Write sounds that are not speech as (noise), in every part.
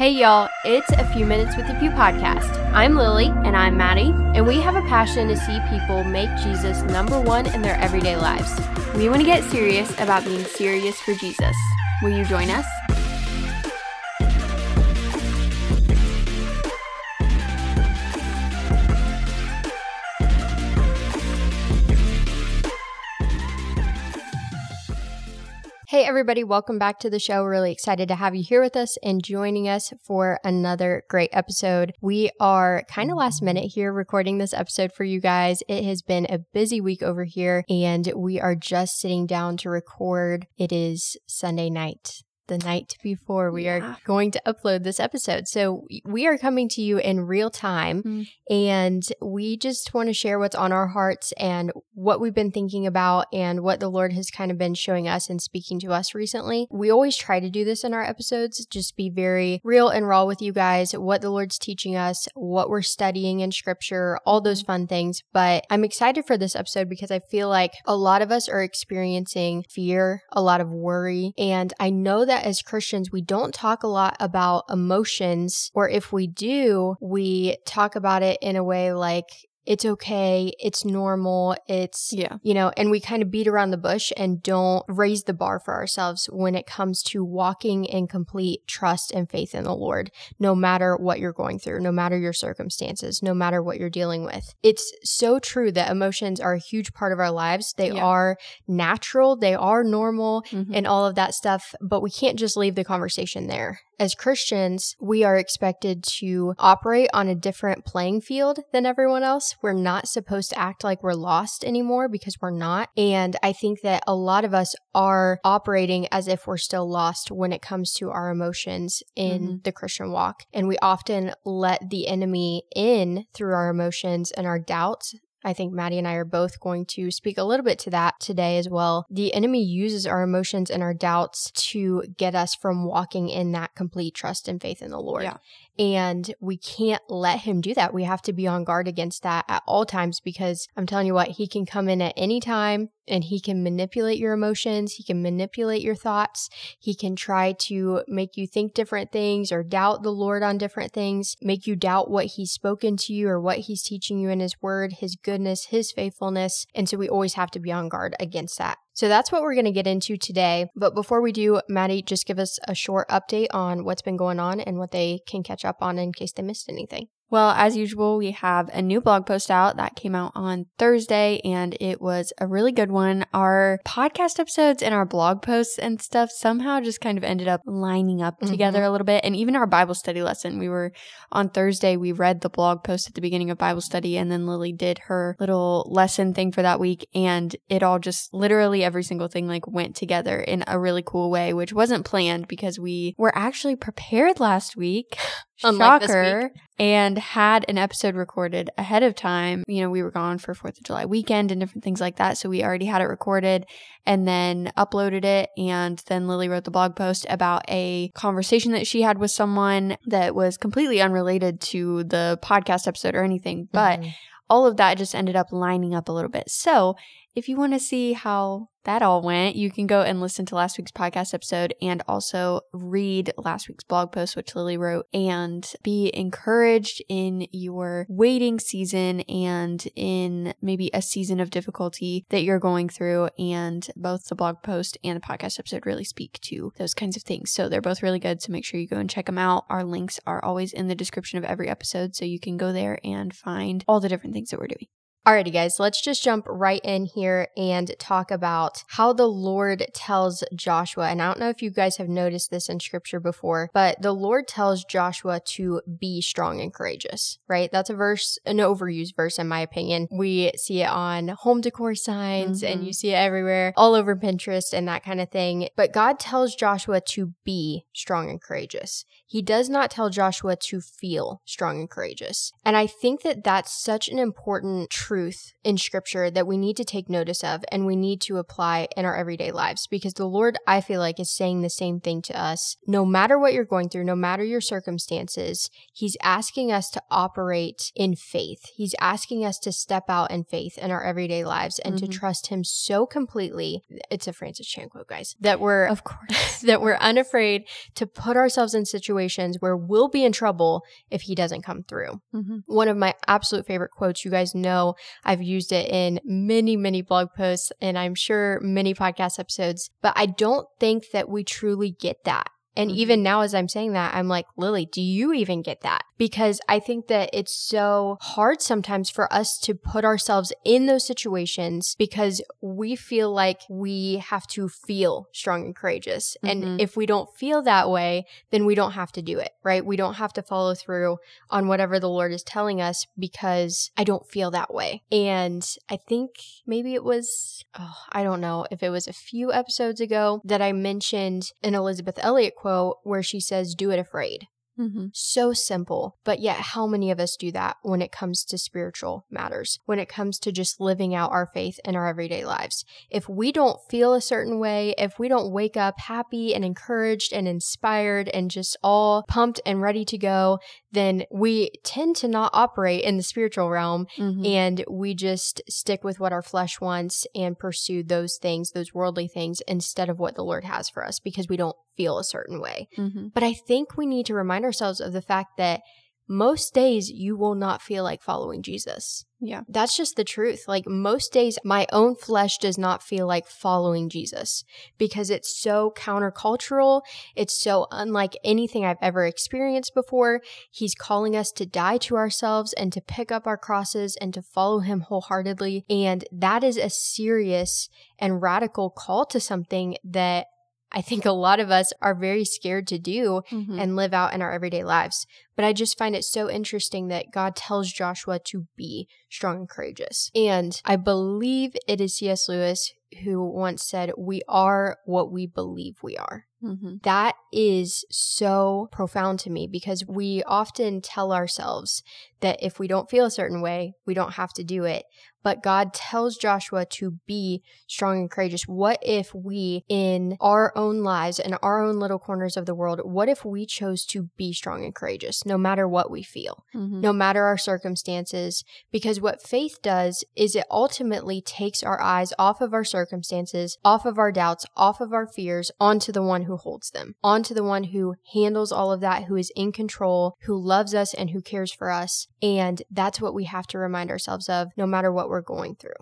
Hey y'all, it's a few minutes with the Few podcast. I'm Lily and I'm Maddie, and we have a passion to see people make Jesus number one in their everyday lives. We want to get serious about being serious for Jesus. Will you join us? Hey, everybody, welcome back to the show. We're really excited to have you here with us and joining us for another great episode. We are kind of last minute here recording this episode for you guys. It has been a busy week over here, and we are just sitting down to record. It is Sunday night the night before we yeah. are going to upload this episode. So we are coming to you in real time mm. and we just want to share what's on our hearts and what we've been thinking about and what the Lord has kind of been showing us and speaking to us recently. We always try to do this in our episodes, just be very real and raw with you guys, what the Lord's teaching us, what we're studying in scripture, all mm-hmm. those fun things. But I'm excited for this episode because I feel like a lot of us are experiencing fear, a lot of worry, and I know that as Christians, we don't talk a lot about emotions, or if we do, we talk about it in a way like it's okay, it's normal, it's, yeah. you know, and we kind of beat around the bush and don't raise the bar for ourselves when it comes to walking in complete trust and faith in the Lord, no matter what you're going through, no matter your circumstances, no matter what you're dealing with. It's so true that emotions are a huge part of our lives. They yeah. are natural, they are normal, mm-hmm. and all of that stuff, but we can't just leave the conversation there as Christians, we are expected to operate on a different playing field than everyone else. We're not supposed to act like we're lost anymore because we're not. And I think that a lot of us are operating as if we're still lost when it comes to our emotions in mm-hmm. the Christian walk. And we often let the enemy in through our emotions and our doubts I think Maddie and I are both going to speak a little bit to that today as well. The enemy uses our emotions and our doubts to get us from walking in that complete trust and faith in the Lord. Yeah. And we can't let him do that. We have to be on guard against that at all times because I'm telling you what, he can come in at any time and he can manipulate your emotions. He can manipulate your thoughts. He can try to make you think different things or doubt the Lord on different things, make you doubt what he's spoken to you or what he's teaching you in his word, his goodness, his faithfulness. And so we always have to be on guard against that. So that's what we're going to get into today. But before we do, Maddie, just give us a short update on what's been going on and what they can catch up on in case they missed anything. Well, as usual, we have a new blog post out that came out on Thursday and it was a really good one. Our podcast episodes and our blog posts and stuff somehow just kind of ended up lining up mm-hmm. together a little bit. And even our Bible study lesson, we were on Thursday, we read the blog post at the beginning of Bible study and then Lily did her little lesson thing for that week. And it all just literally every single thing like went together in a really cool way, which wasn't planned because we were actually prepared last week. (laughs) Shocker. And had an episode recorded ahead of time. You know, we were gone for 4th of July weekend and different things like that. So we already had it recorded and then uploaded it. And then Lily wrote the blog post about a conversation that she had with someone that was completely unrelated to the podcast episode or anything. But mm-hmm. all of that just ended up lining up a little bit. So if you want to see how that all went, you can go and listen to last week's podcast episode and also read last week's blog post, which Lily wrote, and be encouraged in your waiting season and in maybe a season of difficulty that you're going through. And both the blog post and the podcast episode really speak to those kinds of things. So they're both really good. So make sure you go and check them out. Our links are always in the description of every episode. So you can go there and find all the different things that we're doing. Alrighty, guys, let's just jump right in here and talk about how the Lord tells Joshua. And I don't know if you guys have noticed this in scripture before, but the Lord tells Joshua to be strong and courageous, right? That's a verse, an overused verse, in my opinion. We see it on home decor signs mm-hmm. and you see it everywhere, all over Pinterest and that kind of thing. But God tells Joshua to be strong and courageous. He does not tell Joshua to feel strong and courageous. And I think that that's such an important truth truth in scripture that we need to take notice of and we need to apply in our everyday lives because the Lord, I feel like, is saying the same thing to us. No matter what you're going through, no matter your circumstances, He's asking us to operate in faith. He's asking us to step out in faith in our everyday lives and mm-hmm. to trust Him so completely. It's a Francis Chan quote, guys, that we're, of course, (laughs) that we're unafraid to put ourselves in situations where we'll be in trouble if He doesn't come through. Mm-hmm. One of my absolute favorite quotes, you guys know I've used it in many, many blog posts and I'm sure many podcast episodes, but I don't think that we truly get that and mm-hmm. even now, as I'm saying that, I'm like, Lily, do you even get that? Because I think that it's so hard sometimes for us to put ourselves in those situations because we feel like we have to feel strong and courageous. Mm-hmm. And if we don't feel that way, then we don't have to do it, right? We don't have to follow through on whatever the Lord is telling us because I don't feel that way. And I think maybe it was, oh, I don't know if it was a few episodes ago that I mentioned an Elisabeth Elliot quote where she says, Do it afraid. Mm-hmm. So simple, but yet how many of us do that when it comes to spiritual matters, when it comes to just living out our faith in our everyday lives? If we don't feel a certain way, if we don't wake up happy and encouraged and inspired and just all pumped and ready to go, then we tend to not operate in the spiritual realm mm-hmm. and we just stick with what our flesh wants and pursue those things, those worldly things, instead of what the Lord has for us because we don't feel a certain way. Mm-hmm. But I think we need to remind ourselves of the fact that most days you will not feel like following Jesus. Yeah. That's just the truth. Like most days, my own flesh does not feel like following Jesus because it's so countercultural. It's so unlike anything I've ever experienced before. He's calling us to die to ourselves and to pick up our crosses and to follow him wholeheartedly. And that is a serious and radical call to something that I think a lot of us are very scared to do mm-hmm. and live out in our everyday lives. But I just find it so interesting that God tells Joshua to be strong and courageous. And I believe it is C.S. Lewis who once said, We are what we believe we are. Mm-hmm. That is so profound to me because we often tell ourselves that if we don't feel a certain way, we don't have to do it. But God tells Joshua to be strong and courageous. What if we, in our own lives and our own little corners of the world, what if we chose to be strong and courageous no matter what we feel, mm-hmm. no matter our circumstances? Because what faith does is it ultimately takes our eyes off of our circumstances, off of our doubts, off of our fears, onto the one who holds them, onto the one who handles all of that, who is in control, who loves us, and who cares for us. And that's what we have to remind ourselves of no matter what we're going through.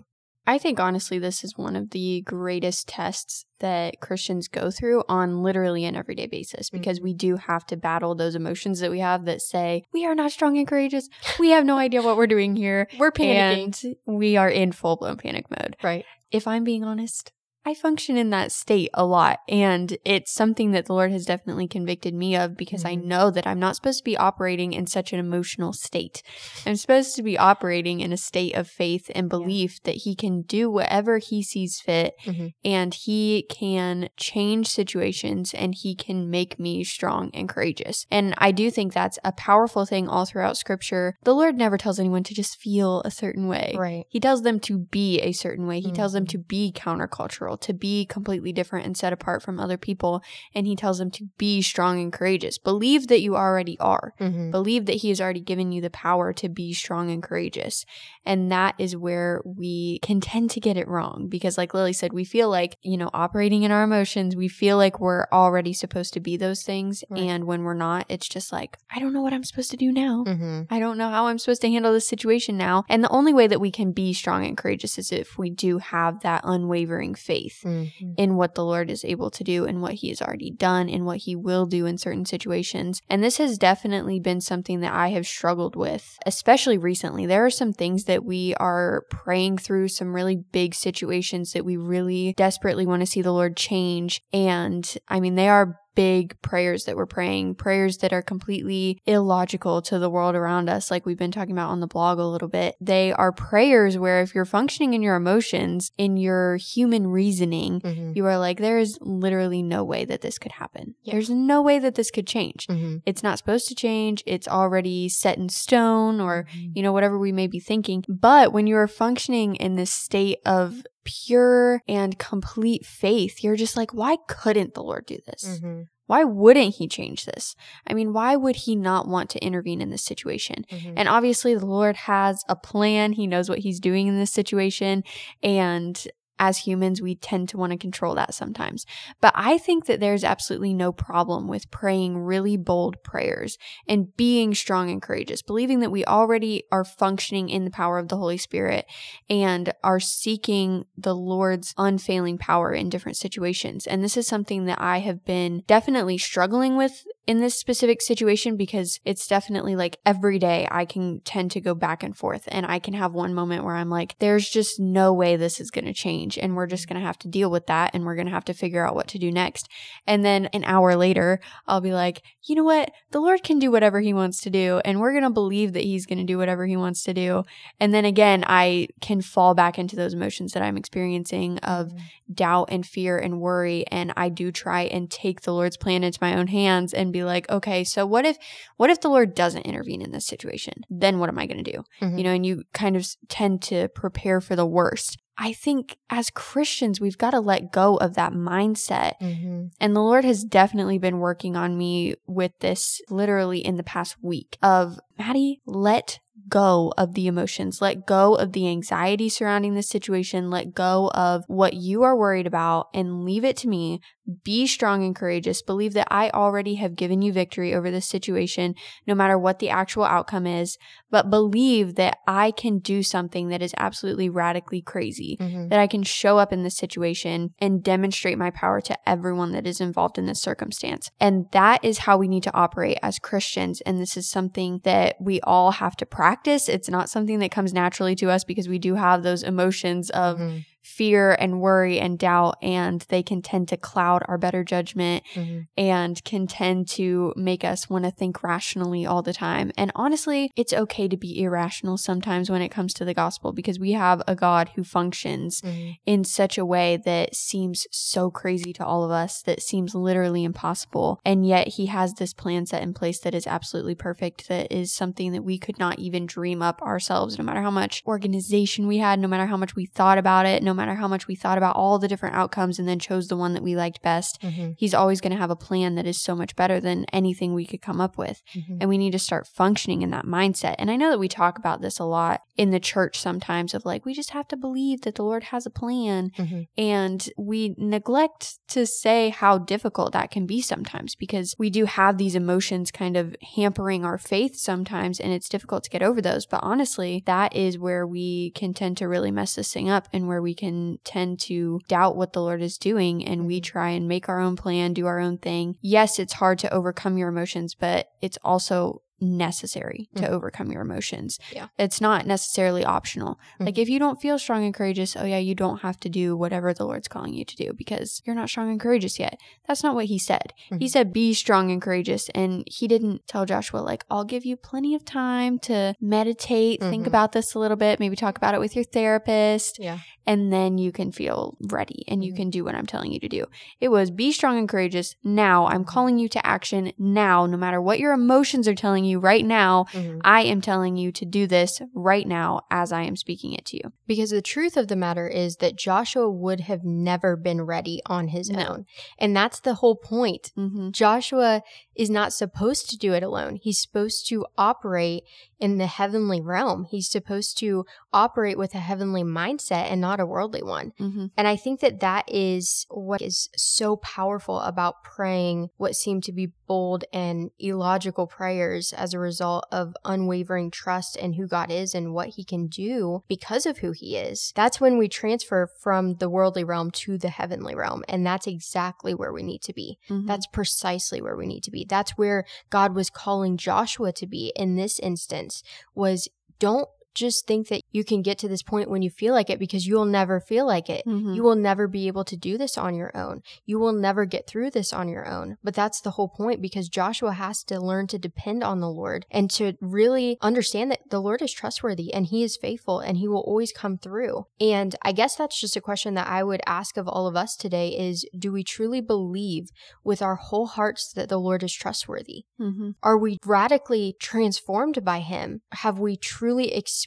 I think honestly, this is one of the greatest tests that Christians go through on literally an everyday basis because mm-hmm. we do have to battle those emotions that we have that say, we are not strong and courageous. We have no idea what we're doing here. (laughs) We're panicking. We are in full blown panic mode. Right. If I'm being honest, I function in that state a lot. And it's something that the Lord has definitely convicted me of because mm-hmm. I know that I'm not supposed to be operating in such an emotional state. I'm supposed to be operating in a state of faith and belief yeah. that He can do whatever He sees fit mm-hmm. and He can change situations and He can make me strong and courageous. And I do think that's a powerful thing all throughout Scripture. The Lord never tells anyone to just feel a certain way. Right. He tells them to be a certain way. He mm-hmm. tells them to be countercultural to be completely different and set apart from other people. And he tells them to be strong and courageous. Believe that you already are. Mm-hmm. Believe that he has already given you the power to be strong and courageous. And that is where we can tend to get it wrong because, like Lily said, we feel like, you know, operating in our emotions, we feel like we're already supposed to be those things. Right. And when we're not, it's just like, I don't know what I'm supposed to do now. Mm-hmm. I don't know how I'm supposed to handle this situation now. And the only way that we can be strong and courageous is if we do have that unwavering faith faith mm-hmm. in what the Lord is able to do and what He has already done and what He will do in certain situations. And this has definitely been something that I have struggled with, especially recently. There are some things that we are praying through, some really big situations that we really desperately want to see the Lord change. And I mean, they are big prayers that we're praying, prayers that are completely illogical to the world around us, like we've been talking about on the blog a little bit. They are prayers where if you're functioning in your emotions, in your human reasoning, mm-hmm. you are like, there is literally no way that this could happen. Yeah. There's no way that this could change. Mm-hmm. It's not supposed to change. It's already set in stone or, mm-hmm. you know, whatever we may be thinking. But when you are functioning in this state of pure and complete faith, you're just like, why couldn't the Lord do this? Mm-hmm. Why wouldn't he change this? I mean, why would he not want to intervene in this situation? Mm-hmm. And obviously, the Lord has a plan. He knows what he's doing in this situation. And as humans, we tend to want to control that sometimes. But I think that there's absolutely no problem with praying really bold prayers and being strong and courageous, believing that we already are functioning in the power of the Holy Spirit and are seeking the Lord's unfailing power in different situations. And this is something that I have been definitely struggling with in this specific situation because it's definitely like every day I can tend to go back and forth and I can have one moment where I'm like, there's just no way this is going to change. And we're just going to have to deal with that and we're going to have to figure out what to do next. And then an hour later, I'll be like, you know what? The Lord can do whatever he wants to do. And we're going to believe that he's going to do whatever he wants to do. And then again, I can fall back into those emotions that I'm experiencing of mm-hmm. doubt and fear and worry. And I do try and take the Lord's plan into my own hands and be be like, okay, so what if what if the Lord doesn't intervene in this situation? Then what am I going to do? Mm-hmm. You know, and you kind of tend to prepare for the worst. I think as Christians, we've got to let go of that mindset. Mm-hmm. And the Lord has definitely been working on me with this literally in the past week of Maddie, let go of the emotions, let go of the anxiety surrounding the situation, let go of what you are worried about and leave it to me. Be strong and courageous. Believe that I already have given you victory over this situation, no matter what the actual outcome is. But believe that I can do something that is absolutely radically crazy, mm-hmm. that I can show up in this situation and demonstrate my power to everyone that is involved in this circumstance. And that is how we need to operate as Christians. And this is something that we all have to practice. It's not something that comes naturally to us because we do have those emotions of mm-hmm fear and worry and doubt, and they can tend to cloud our better judgment mm-hmm. and can tend to make us want to think rationally all the time. And honestly, it's okay to be irrational sometimes when it comes to the gospel because we have a God who functions mm-hmm. in such a way that seems so crazy to all of us, that seems literally impossible. And yet he has this plan set in place that is absolutely perfect, that is something that we could not even dream up ourselves, no matter how much organization we had, no matter how much we thought about it, no matter how much we thought about all the different outcomes and then chose the one that we liked best, mm-hmm. he's always going to have a plan that is so much better than anything we could come up with. Mm-hmm. And we need to start functioning in that mindset. And I know that we talk about this a lot in the church sometimes of like, we just have to believe that the Lord has a plan. Mm-hmm. And we neglect to say how difficult that can be sometimes because we do have these emotions kind of hampering our faith sometimes and it's difficult to get over those. But honestly, that is where we can tend to really mess this thing up and where we can tend to doubt what the Lord is doing and we mm-hmm. try and make our own plan, do our own thing. Yes, it's hard to overcome your emotions, but it's also necessary to mm. overcome your emotions. Yeah. It's not necessarily optional. Mm. Like if you don't feel strong and courageous, oh yeah, you don't have to do whatever the Lord's calling you to do because you're not strong and courageous yet. That's not what he said. Mm. He said be strong and courageous and he didn't tell Joshua like I'll give you plenty of time to meditate, mm-hmm. think about this a little bit, maybe talk about it with your therapist. Yeah. And then you can feel ready and you mm-hmm. can do what I'm telling you to do. It was be strong and courageous. Now I'm mm-hmm. calling you to action now no matter what your emotions are telling you you right now. Mm-hmm. I am telling you to do this right now as I am speaking it to you. Because the truth of the matter is that Joshua would have never been ready on his no. own. And that's the whole point. Mm-hmm. Joshua is not supposed to do it alone. He's supposed to operate in the heavenly realm. He's supposed to operate with a heavenly mindset and not a worldly one. Mm-hmm. And I think that that is what is so powerful about praying what seem to be bold and illogical prayers as a result of unwavering trust in who God is and what he can do because of who he is. That's when we transfer from the worldly realm to the heavenly realm. And that's exactly where we need to be. Mm-hmm. That's precisely where we need to be. That's where God was calling Joshua to be in this instance was don't just think that you can get to this point when you feel like it because you'll never feel like it. Mhm. You will never be able to do this on your own. You will never get through this on your own. But that's the whole point because Joshua has to learn to depend on the Lord and to really understand that the Lord is trustworthy and he is faithful and he will always come through. And I guess that's just a question that I would ask of all of us today is do we truly believe with our whole hearts that the Lord is trustworthy? Mhm. Are we radically transformed by him? Have we truly experienced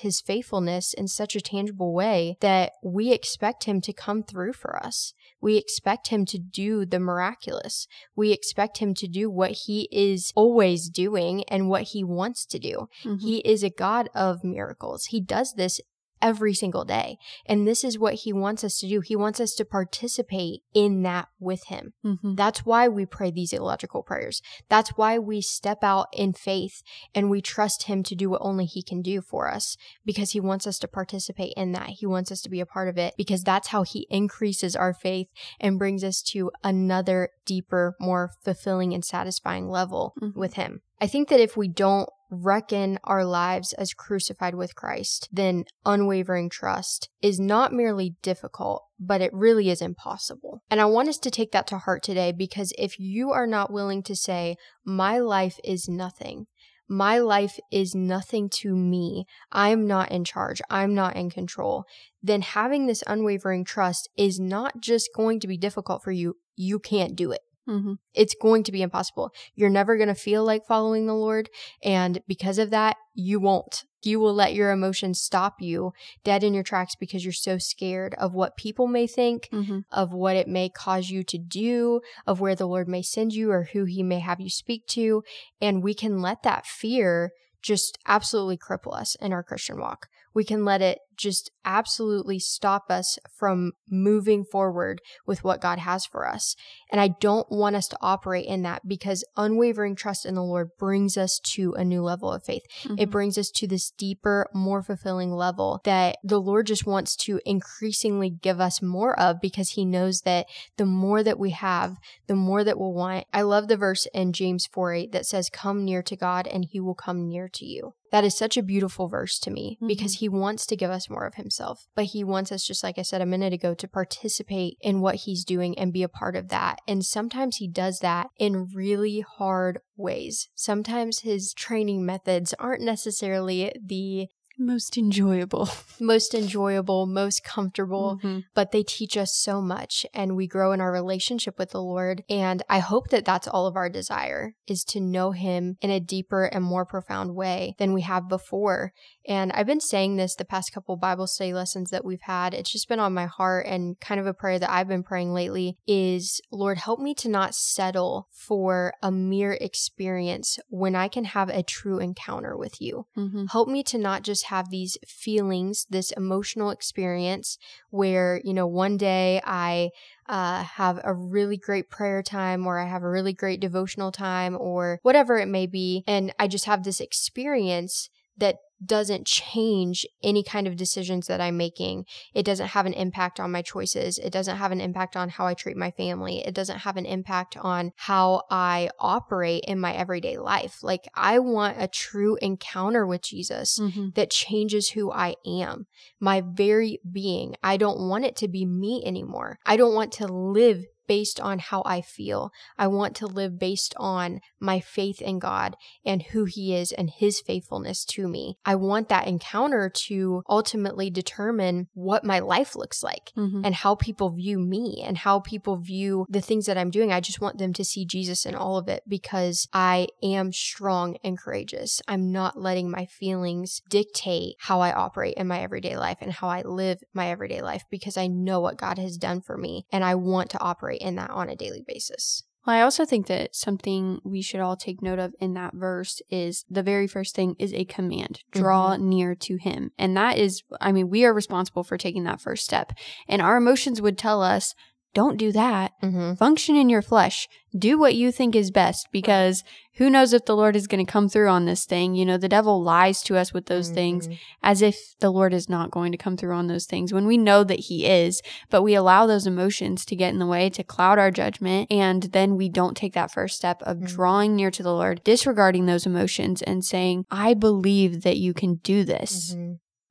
his faithfulness in such a tangible way that we expect him to come through for us? We expect him to do the miraculous. We expect him to do what he is always doing and what he wants to do. Mhm. He is a God of miracles. He does this every single day. And this is what he wants us to do. He wants us to participate in that with him. Mhm. That's why we pray these illogical prayers. That's why we step out in faith and we trust Him to do what only He can do for us because He wants us to participate in that. He wants us to be a part of it because that's how He increases our faith and brings us to another deeper, more fulfilling and satisfying level Mhm. with Him. I think that if we don't reckon our lives as crucified with Christ, then unwavering trust is not merely difficult, but it really is impossible. And I want us to take that to heart today because if you are not willing to say, My life is nothing, my life is nothing to me, I'm not in charge, I'm not in control, then having this unwavering trust is not just going to be difficult for you, you can't do it. Mhm. It's going to be impossible. You're never going to feel like following the Lord. And because of that, you won't. You will let your emotions stop you dead in your tracks because you're so scared of what people may think, Mhm. of what it may cause you to do, of where the Lord may send you or who he may have you speak to. And we can let that fear just absolutely cripple us in our Christian walk. We can let it just absolutely stop us from moving forward with what God has for us. And I don't want us to operate in that because unwavering trust in the Lord brings us to a new level of faith. It Mhm. brings us to this deeper, more fulfilling level that the Lord just wants to increasingly give us more of because he knows that the more that we have, the more that we'll want. I love the verse in James 4 8 that says, Come near to God and he will come near to you. That is such a beautiful verse to me because he wants to give us more of himself, but he wants us, just like I said a minute ago, to participate in what he's doing and be a part of that. And sometimes he does that in really hard ways. Sometimes his training methods aren't necessarily the Most enjoyable. (laughs) most enjoyable, most comfortable, Mhm. but they teach us so much and we grow in our relationship with the Lord. And I hope that that's all of our desire is to know Him in a deeper and more profound way than we have before. And I've been saying this the past couple Bible study lessons that we've had. It's just been on my heart and kind of a prayer that I've been praying lately is Lord, help me to not settle for a mere experience when I can have a true encounter with you. Mhm. Help me to not just have these feelings, this emotional experience where, you know, one day I uh, have a really great prayer time or I have a really great devotional time or whatever it may be. And I just have this experience that doesn't change any kind of decisions that I'm making. It doesn't have an impact on my choices. It doesn't have an impact on how I treat my family. It doesn't have an impact on how I operate in my everyday life. Like, I want a true encounter with Jesus Mhm. that changes who I am, my very being. I don't want it to be me anymore. I don't want to live based on how I feel. I want to live based on my faith in God and who He is and His faithfulness to me. I want that encounter to ultimately determine what my life looks like Mhm. and how people view me and how people view the things that I'm doing. I just want them to see Jesus in all of it because I am strong and courageous. I'm not letting my feelings dictate how I operate in my everyday life and how I live my everyday life because I know what God has done for me and I want to operate in that on a daily basis. Well, I also think that something we should all take note of in that verse is the very first thing is a command draw mm-hmm. near to him. And that is, I mean, we are responsible for taking that first step. And our emotions would tell us, don't do that. Mm-hmm. Function in your flesh. Do what you think is best because who knows if the Lord is going to come through on this thing. You know, the devil lies to us with those things Mhm. as if the Lord is not going to come through on those things when we know that He is, but we allow those emotions to get in the way, to cloud our judgment, and then we don't take that first step of Mhm. drawing near to the Lord, disregarding those emotions, and saying, I believe that you can do this.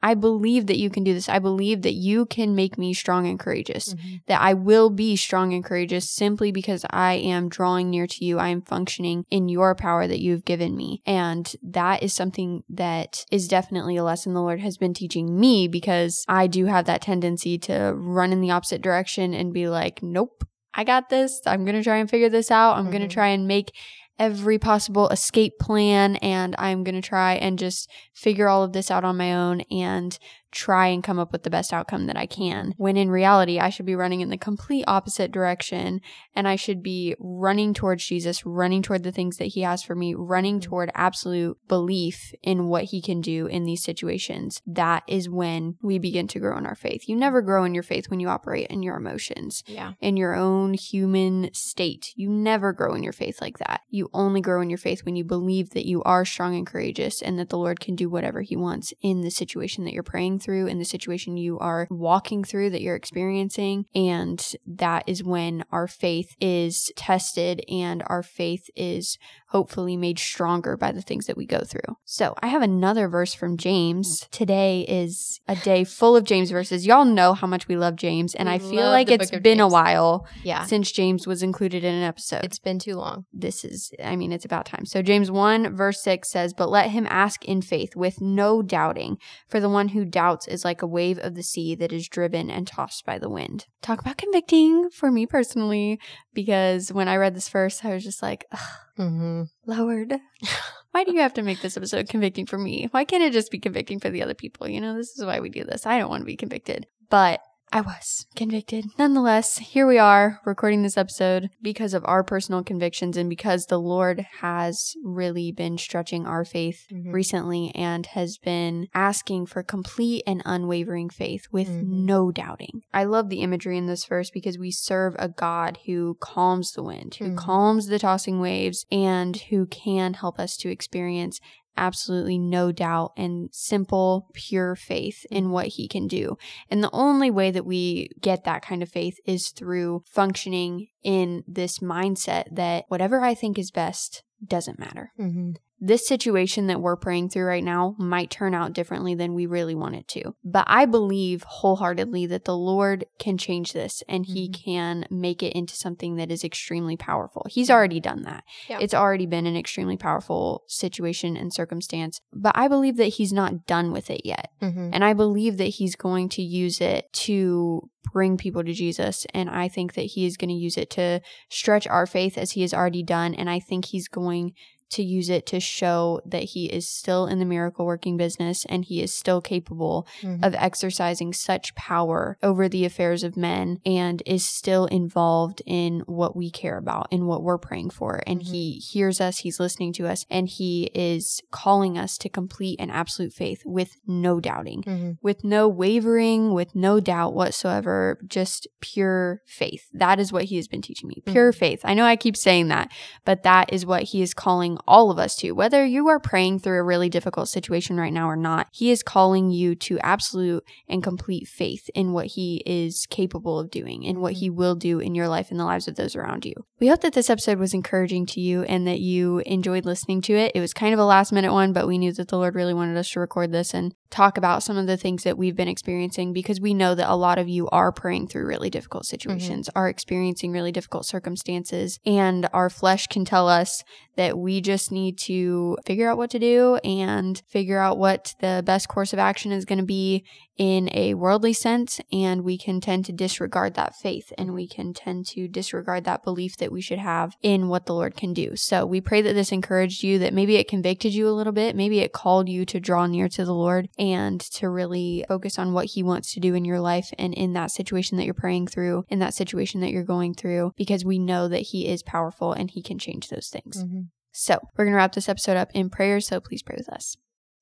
I believe that you can do this. I believe that you can make me strong and courageous Mhm. that I will be strong and courageous simply because I am drawing near to you. I am functioning in your power that you've given me. And that is something that is definitely a lesson the Lord has been teaching me because I do have that tendency to run in the opposite direction and be like, nope, I got this. I'm going to try and figure this out. I'm going Mhm. to try and make every possible escape plan and I'm going to try and just figure all of this out on my own and try and come up with the best outcome that I can. When in reality, I should be running in the complete opposite direction and I should be running towards Jesus, running toward the things that He has for me, running mm-hmm. toward absolute belief in what He can do in these situations. That is when we begin to grow in our faith. You never grow in your faith when you operate in your emotions Yeah. in your own human state. You never grow in your faith like that. You only grow in your faith when you believe that you are strong and courageous and that the Lord can do whatever He wants in the situation that you're praying through, in the situation you are walking through that you're experiencing. And that is when our faith is tested and our faith is hopefully made stronger by the things that we go through. So I have another verse from James. Hmm. Today is a day full of James verses. Y'all know how much we love James, and We I feel like it's been a while Yeah. since James was included in an episode. It's been too long. this is, I mean, it's about time. So James 1, verse 6 says, But let him ask in faith with no doubting, for the one who doubts is like a wave of the sea that is driven and tossed by the wind. Talk about convicting for me personally, because when I read this verse, I was just like, Ugh, Mm-hmm. Lord, (laughs) why do you have to make this episode convicting for me? Why can't it just be convicting for the other people? You know, this is why we do this. I don't want to be convicted. But I was convicted. Nonetheless, here we are recording this episode because of our personal convictions and because the Lord has really been stretching our faith Mhm. recently and has been asking for complete and unwavering faith with Mhm. no doubting. I love the imagery in this verse because we serve a God who calms the wind, who Mhm. calms the tossing waves, and who can help us to experience absolutely no doubt and simple, pure faith in what he can do. And the only way that we get that kind of faith is through functioning in this mindset that whatever I think is best doesn't matter. Mm-hmm. This situation that we're praying through right now might turn out differently than we really want it to. But I believe wholeheartedly that the Lord can change this and He Mhm. can make it into something that is extremely powerful. He's already done that. Yeah. It's already been an extremely powerful situation and circumstance. But I believe that He's not done with it yet. Mm-hmm. And I believe that he's going to use it to bring people to Jesus. And I think that he is going to use it to stretch our faith as he has already done. And I think he's going to use it to show that he is still in the miracle working business and he is still capable Mhm. of exercising such power over the affairs of men and is still involved in what we care about and what we're praying for. And Mhm. he hears us, he's listening to us, and he is calling us to complete and absolute faith with no doubting, Mm-hmm. with no wavering, with no doubt whatsoever, just pure faith. That is what he has been teaching me. Pure faith. I know I keep saying that, but that is what he is calling all of us to. Whether you are praying through a really difficult situation right now or not, he is calling you to absolute and complete faith in what he is capable of doing and what mm-hmm. he will do in your life and the lives of those around you. We hope that this episode was encouraging to you and that you enjoyed listening to it. It was kind of a last minute one, but we knew that the Lord really wanted us to record this and talk about some of the things that we've been experiencing because we know that a lot of you are praying through really difficult mm-hmm. situations, are experiencing really difficult circumstances, and our flesh can tell us that we just need to figure out what to do and figure out what the best course of action is going to be in a worldly sense. And we can tend to disregard that faith and we can tend to disregard that belief that we should have in what the Lord can do. So we pray that this encouraged you, that maybe it convicted you a little bit, maybe it called you to draw near to the Lord and to really focus on what He wants to do in your life and in that situation that you're praying through, in that situation that you're going through, because we know that He is powerful and He can change those things. Mm-hmm. So we're going to wrap this episode up in prayer. So please pray with us.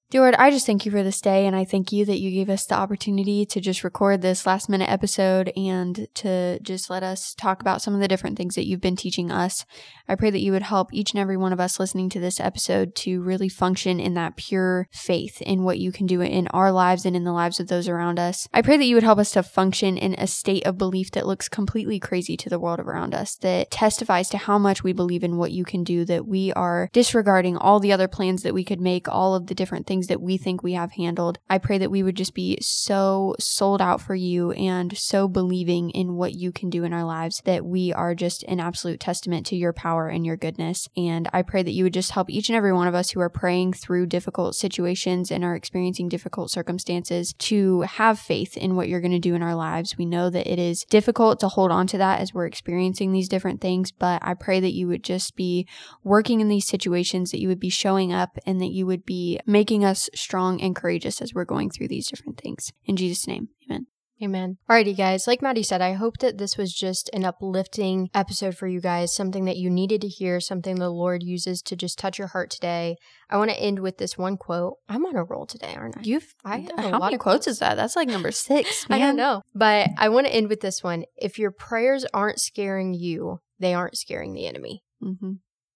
Dear Lord, I just thank you for this day, and I thank you that you gave us the opportunity to just record this last minute episode and to just let us talk about some of the different things that you've been teaching us. I pray that you would help each and every one of us listening to this episode to really function in that pure faith in what you can do in our lives and in the lives of those around us. I pray that you would help us to function in a state of belief that looks completely crazy to the world around us, that testifies to how much we believe in what you can do, that we are disregarding all the other plans that we could make, all of the different things things that we think we have handled. I pray that we would just be so sold out for you and so believing in what you can do in our lives that we are just an absolute testament to your power and your goodness. And I pray that you would just help each and every one of us who are praying through difficult situations and are experiencing difficult circumstances to have faith in what you're going to do in our lives. We know that it is difficult to hold on to that as we're experiencing these different things, but I pray that you would just be working in these situations, that you would be showing up, and that you would be making us us strong and courageous as we're going through these different things. In Jesus' name, amen. Amen. Alrighty, guys. Like Maddie said, I hope that this was just an uplifting episode for you guys, something that you needed to hear, something the Lord uses to just touch your heart today. I want to end with this one quote. I'm on a roll today, aren't I? You've I have how many quotes is that? That's like number (laughs) six. Man. I don't know, but I want to end with this one. If your prayers aren't scaring you, they aren't scaring the enemy. Mm-hmm.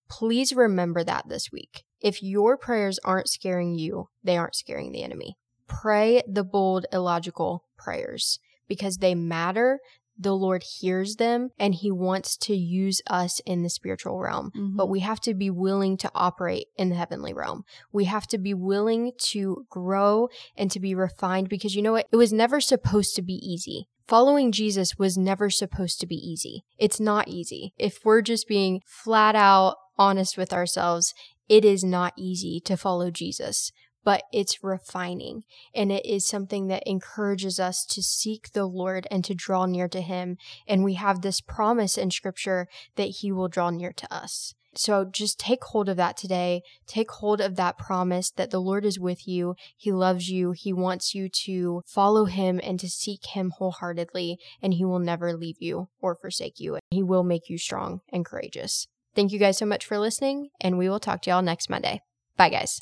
Please remember that this week. If your prayers aren't scaring you, they aren't scaring the enemy. Pray the bold, illogical prayers because they matter. The Lord hears them and He wants to use us in the spiritual realm. Mm-hmm. But we have to be willing to operate in the heavenly realm. We have to be willing to grow and to be refined because you know what? It was never supposed to be easy. Following Jesus was never supposed to be easy. It's not easy. If we're just being flat out honest with ourselves, it is not easy to follow Jesus, but it's refining. And it is something that encourages us to seek the Lord and to draw near to Him. And we have this promise in Scripture that He will draw near to us. So just take hold of that today. Take hold of that promise that the Lord is with you. He loves you. He wants you to follow him and to seek him wholeheartedly, and he will never leave you or forsake you. He will make you strong and courageous. Thank you guys so much for listening, and we will talk to y'all next Monday. Bye, guys.